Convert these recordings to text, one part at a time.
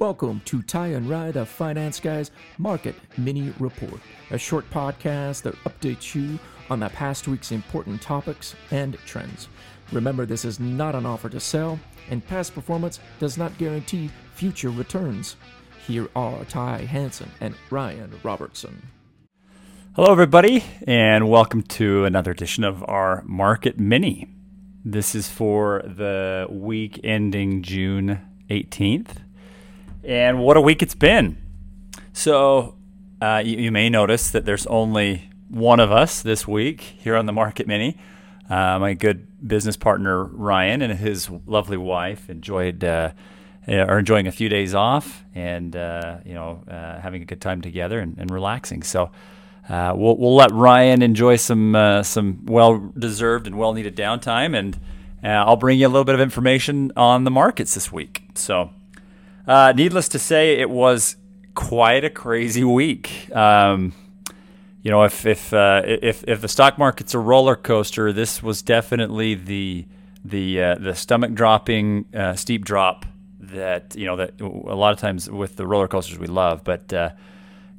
Welcome to Ty and Rye, the Finance Guys Market Mini Report, a short podcast that updates you on the past week's important topics and trends. Remember, this is not an offer to sell, and past performance does not guarantee future returns. Here are Ty Hansen and Ryan Robertson. Hello, everybody, and welcome to another edition of our Market Mini. This is for the week ending June 18th. And what a week it's been. So, uh, you, you, may notice that there's only one of us this week here on the Market Mini. Uh, my good business partner Ryan and his lovely wife enjoyed uh, are enjoying a few days off and uh, you know uh, having a good time together and, and relaxing. So uh, we'll we'll let Ryan enjoy some some well deserved and well needed downtime, and I'll bring you a little bit of information on the markets this week. So. Uh, needless to say, it was quite a crazy week. Um, you know, if if, uh, if if the stock market's a roller coaster, this was definitely the the uh, the stomach dropping uh, steep drop that you know that a lot of times with the roller coasters we love, but uh,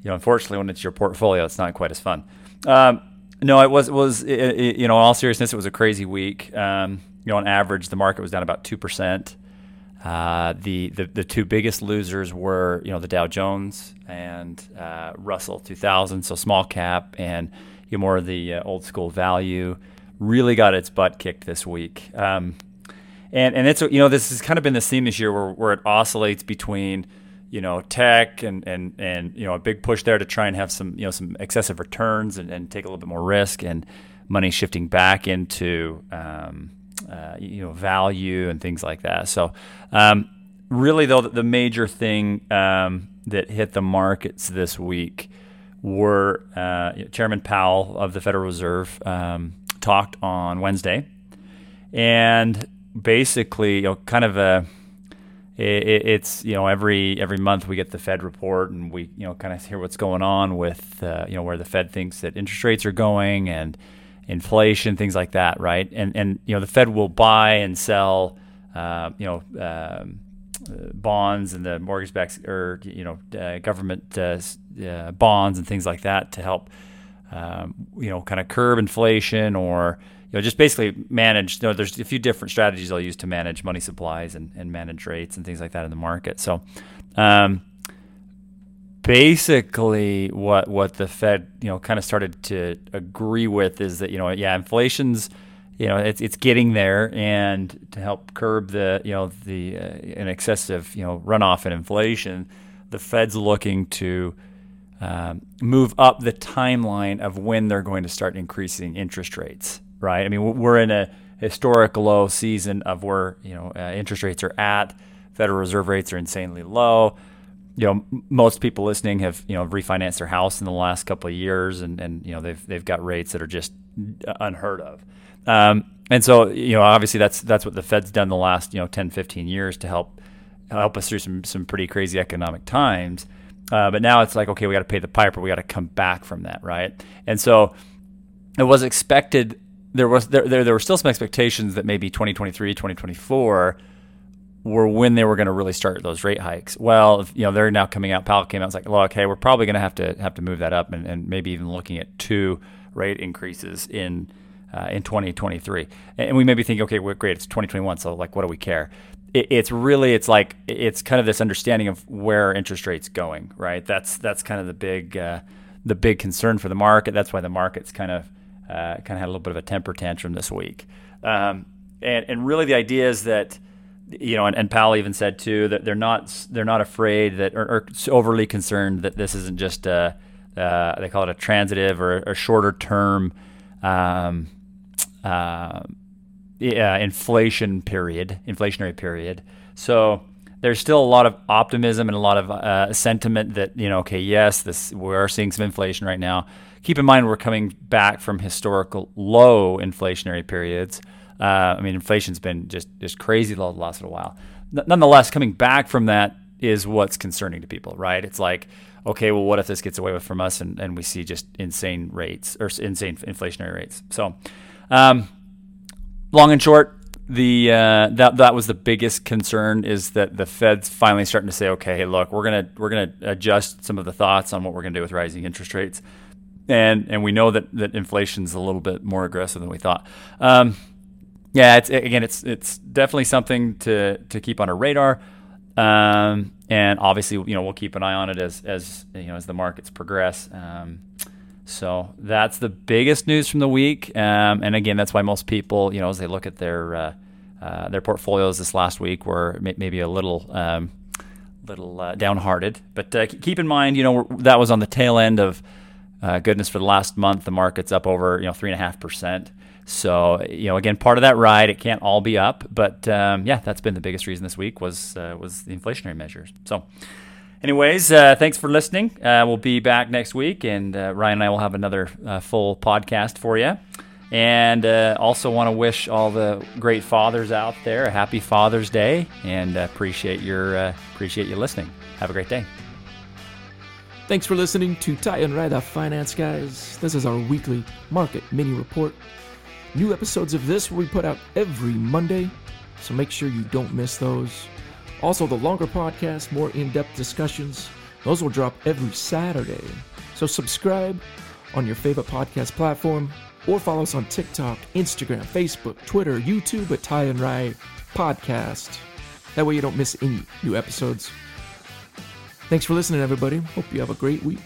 you know, unfortunately, when it's your portfolio, it's not quite as fun. Um, no, it was it was it, it, you know, in all seriousness, it was a crazy week. Um, you know, on average, the market was down about two percent. Uh, the, the, the two biggest losers were you know the Dow Jones and uh, Russell 2000, so small cap and you know, more of the uh, old school value. Really got its butt kicked this week, um, and and it's you know this has kind of been the theme this year where, where it oscillates between you know tech and and and you know a big push there to try and have some you know some excessive returns and, and take a little bit more risk and money shifting back into um, uh, you know value and things like that. So um, really though the major thing um, that hit the markets this week were uh, Chairman Powell of the Federal Reserve um, talked on Wednesday, and basically you know kind of a it, it's you know every every month we get the Fed report and we you know kind of hear what's going on with uh, you know where the Fed thinks that interest rates are going and inflation, things like that, right? And and you know the Fed will buy and sell, uh, you know, um, bonds and the mortgage backs or you know uh, government uh, uh, bonds and things like that to help, um, you know, kind of curb inflation or you know just basically manage. You know, there's a few different strategies they'll use to manage money supplies and, and manage rates and things like that in the market. So. Um, basically what what the Fed you know kind of started to agree with is that you know yeah inflation's you know it's it's getting there and to help curb the you know the uh, an excessive you know runoff in inflation the Fed's looking to um, move up the timeline of when they're going to start increasing interest rates right? I mean we're in a historic low season of where you know uh, interest rates are at. Federal Reserve rates are insanely low you know, most people listening have you know refinanced their house in the last couple of years, and and you know they've they've got rates that are just unheard of. Um, and so you know obviously that's that's what the Fed's done the last you know 10, 15 years to help help us through some some pretty crazy economic times. Uh, but now it's like okay, we got to pay the piper, we got to come back from that, right? And so it was expected. There was there, there there were still some expectations that maybe 2023, 2024 were when they were going to really start those rate hikes. Well, you know, they're now coming out. Powell came out. It's like, look, hey, we're probably going to have to have to move that up, and, and maybe even looking at two rate increases in uh, in 2023. And we may be thinking, okay, well, great, it's 2021, so like, what do we care? It, it's really, it's like, it's kind of this understanding of where interest rates going, right? That's that's kind of the big uh, the big concern for the market. That's why the market's kind of uh, kind of had a little bit of a temper tantrum this week. Um, and and really, the idea is that you know, and, and Powell even said too that they're not they're not afraid that or, or overly concerned that this isn't just a uh, they call it a transitive or a shorter term um, uh, yeah, inflation period, inflationary period. So there's still a lot of optimism and a lot of uh, sentiment that you know, okay, yes, this we are seeing some inflation right now. Keep in mind we're coming back from historical low inflationary periods. Uh, I mean, inflation's been just just crazy the last little while. N- nonetheless, coming back from that is what's concerning to people, right? It's like, okay, well, what if this gets away with from us and, and we see just insane rates or insane inflationary rates? So, um, long and short, the uh, that that was the biggest concern is that the Fed's finally starting to say, okay, look, we're gonna we're gonna adjust some of the thoughts on what we're gonna do with rising interest rates, and and we know that that inflation's a little bit more aggressive than we thought. Um, yeah, it's again, it's it's definitely something to to keep on our radar, um, and obviously, you know, we'll keep an eye on it as as you know as the markets progress. Um, so that's the biggest news from the week, um, and again, that's why most people, you know, as they look at their uh, uh, their portfolios this last week, were may- maybe a little um, little uh, downhearted. But uh, keep in mind, you know, that was on the tail end of uh, goodness for the last month. The market's up over you know three and a half percent. So you know, again, part of that ride, it can't all be up, but um, yeah, that's been the biggest reason this week was uh, was the inflationary measures. So. Anyways, uh, thanks for listening. Uh, we'll be back next week, and uh, Ryan and I will have another uh, full podcast for you. And uh, also want to wish all the great fathers out there a happy Father's Day, and appreciate your appreciate you listening. Have a great day. Thanks for listening to Ty and Rai, the Finance Guys. This is our weekly market mini report. New episodes of this will be put out every Monday, so make sure you don't miss those. Also, the longer podcast, more in depth discussions, those will drop every Saturday. So, subscribe on your favorite podcast platform or follow us on TikTok, Instagram, Facebook, Twitter, YouTube at Ty and Rai Podcast. That way, you don't miss any new episodes. Thanks for listening, everybody. Hope you have a great week.